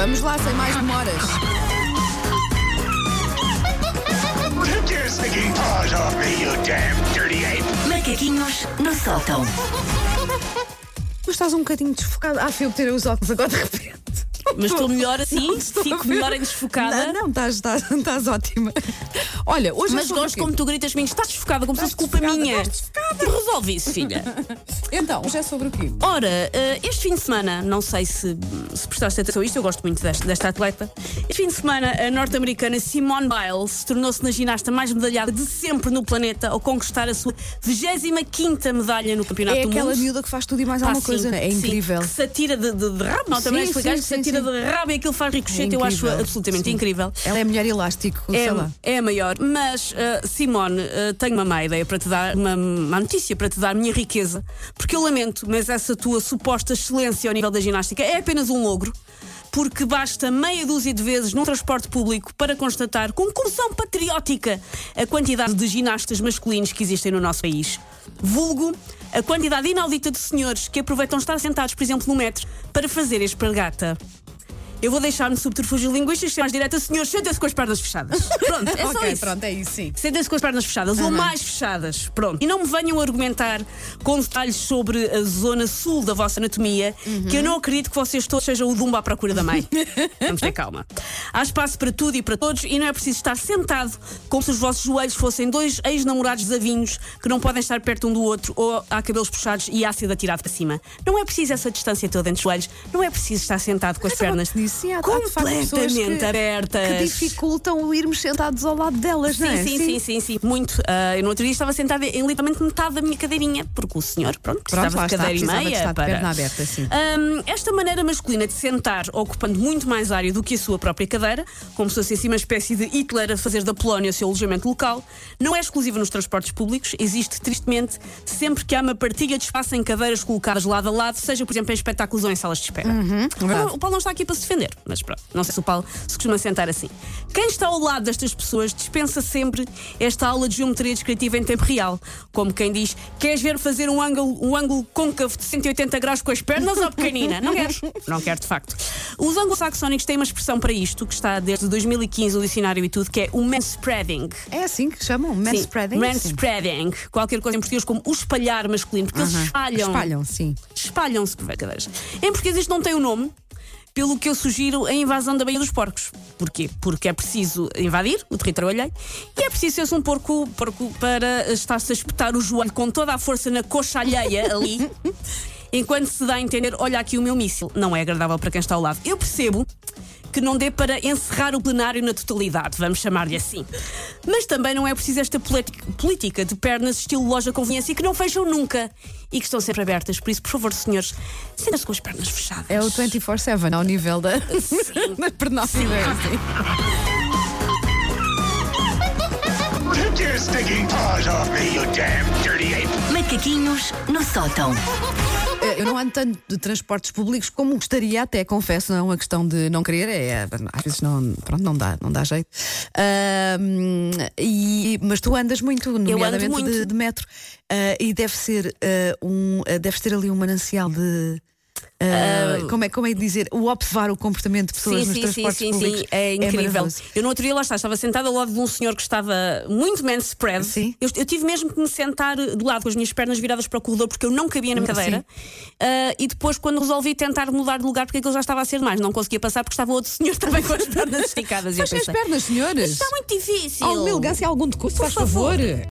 Vamos lá, sem mais demoras. Macaquinhos no sótão. Tu estás um bocadinho desfocado. Ah, fui eu ter os óculos agora de repente. Mas estou melhor assim? Não Fico melhor em desfocada? Não, não, estás, estás, estás ótima. Olha, hoje Mas é gosto como tu gritas mim, estás desfocada, como se fosse culpa desfocada, minha. estás Resolve isso, filha. Então, hoje é sobre o quê? Ora, eh, este fim de semana, não sei se, se prestaste atenção a isto, eu gosto muito desta, desta atleta. Este fim de semana, a norte-americana Simone Biles tornou-se na ginasta mais medalhada de sempre no planeta ao conquistar a sua 25 medalha no Campeonato É do aquela Mundo. miúda que faz tudo e mais alguma sim, coisa. É sim, incrível. Que se atira de, de, de rabo, não, também Sim, que se atira de rabo e aquilo faz ricochete, eu acho absolutamente Sim. incrível. Ela é mulher elástico, sei lá. É, é a maior. Mas, uh, Simone, uh, tenho uma má ideia para te dar, uma, uma notícia para te dar, minha riqueza. Porque eu lamento, mas essa tua suposta excelência ao nível da ginástica é apenas um logro. Porque basta meia dúzia de vezes num transporte público para constatar, com comoção patriótica, a quantidade de ginastas masculinos que existem no nosso país. Vulgo a quantidade inaudita de senhores que aproveitam estar sentados, por exemplo, no metro, para fazer espargata. Eu vou deixar-me subterfúgios linguísticos ser mais direta, senhores, sentem-se com as pernas fechadas. Pronto, é só ok, isso. pronto, é isso, sim. Sentem-se com as pernas fechadas ou mais fechadas. Pronto. E não me venham argumentar com detalhes sobre a zona sul da vossa anatomia, que eu não acredito que vocês todos sejam o Dumba à procura da mãe. Vamos ter calma. Há espaço para tudo e para todos e não é preciso estar sentado como se os vossos joelhos fossem dois ex-namorados desavinhos que não podem estar perto um do outro ou há cabelos puxados e ácido atirado para cima. Não é preciso essa distância toda entre os joelhos. Não é preciso estar sentado com as pernas sim, há- há, de completamente que- abertas. Que dificultam o irmos sentados ao lado delas, Sim, não é? sim, sim, sim, sim, muito. Ah, eu no outro dia estava sentada em literalmente metade da minha cadeirinha, porque o senhor, pronto, Pronto, precisava lá de cadeira e de meia. estar de para... perna aberta, sim. Esta maneira masculina de sentar, ocupando muito mais área do que a sua própria cadeira, como se fosse assim uma espécie de Hitler a fazer da Polónia o seu alojamento local, não é exclusiva nos transportes públicos, existe tristemente sempre que há uma partilha de espaço em cadeiras colocadas lado a lado, seja por exemplo em espetáculos ou em salas de espera. Uhum, o Paulo não está aqui para se defender, mas pronto, não sei se o Paulo se costuma sentar assim. Quem está ao lado destas pessoas dispensa sempre esta aula de geometria descritiva em tempo real. Como quem diz: queres ver fazer um ângulo, um ângulo côncavo de 180 graus com as pernas ou pequenina? Não queres? Não quero, de facto. Os anglo-saxónicos têm uma expressão para isto, que está desde 2015 no dicionário e tudo, que é o manspreading. É assim que chamam? Manspreading? Manspreading. Qualquer coisa em português como o espalhar masculino, porque eles Aham. espalham Espalham, sim. espalham-se cadeiras. Em português isto não tem um nome. Pelo que eu sugiro a invasão da Baía dos Porcos. Porquê? Porque é preciso invadir o território alheio e é preciso ser um porco, porco para estar-se a espetar o joelho com toda a força na coxa alheia ali. Enquanto se dá a entender, olha aqui o meu míssil. Não é agradável para quem está ao lado. Eu percebo que não dê para encerrar o plenário na totalidade, vamos chamar-lhe assim. Mas também não é preciso esta política de pernas estilo loja conveniência que não fecham nunca e que estão sempre abertas. Por isso, por favor, senhores, sentam-se com as pernas fechadas. É o 24-7 ao nível da, da pernófila. Take your stinking paws off me, you damn dirty ape! Macaquinhos no sótão. Eu não ando tanto de transportes públicos como gostaria, até confesso, não é uma questão de não querer, é, às vezes não, pronto, não, dá, não dá jeito. Ahm, e, mas tu andas muito, nomeadamente muito. De, de metro, Ah, e deve ser ah, um, ah, deves ter ali um manancial de. Ah, como, é, como é dizer? O observar o comportamento de pessoas Sim, nos sim, transportes sim, públicos sim, é incrível. maravilhoso. eu no outro dia lá está, estava sentada ao lado de um senhor que estava muito man spread. Sim. Eu, eu tive mesmo que me sentar de lado com as minhas pernas viradas para o corredor porque eu não cabia na minha cadeira. Ah, e depois, quando resolvi tentar mudar de lugar, porque aquilo já estava a ser demais, não conseguia passar porque estava outro senhor também com as pernas esticadas. Faz as pernas, senhores. Está muito difícil. Alguma elegância, algum decurso, faz favor.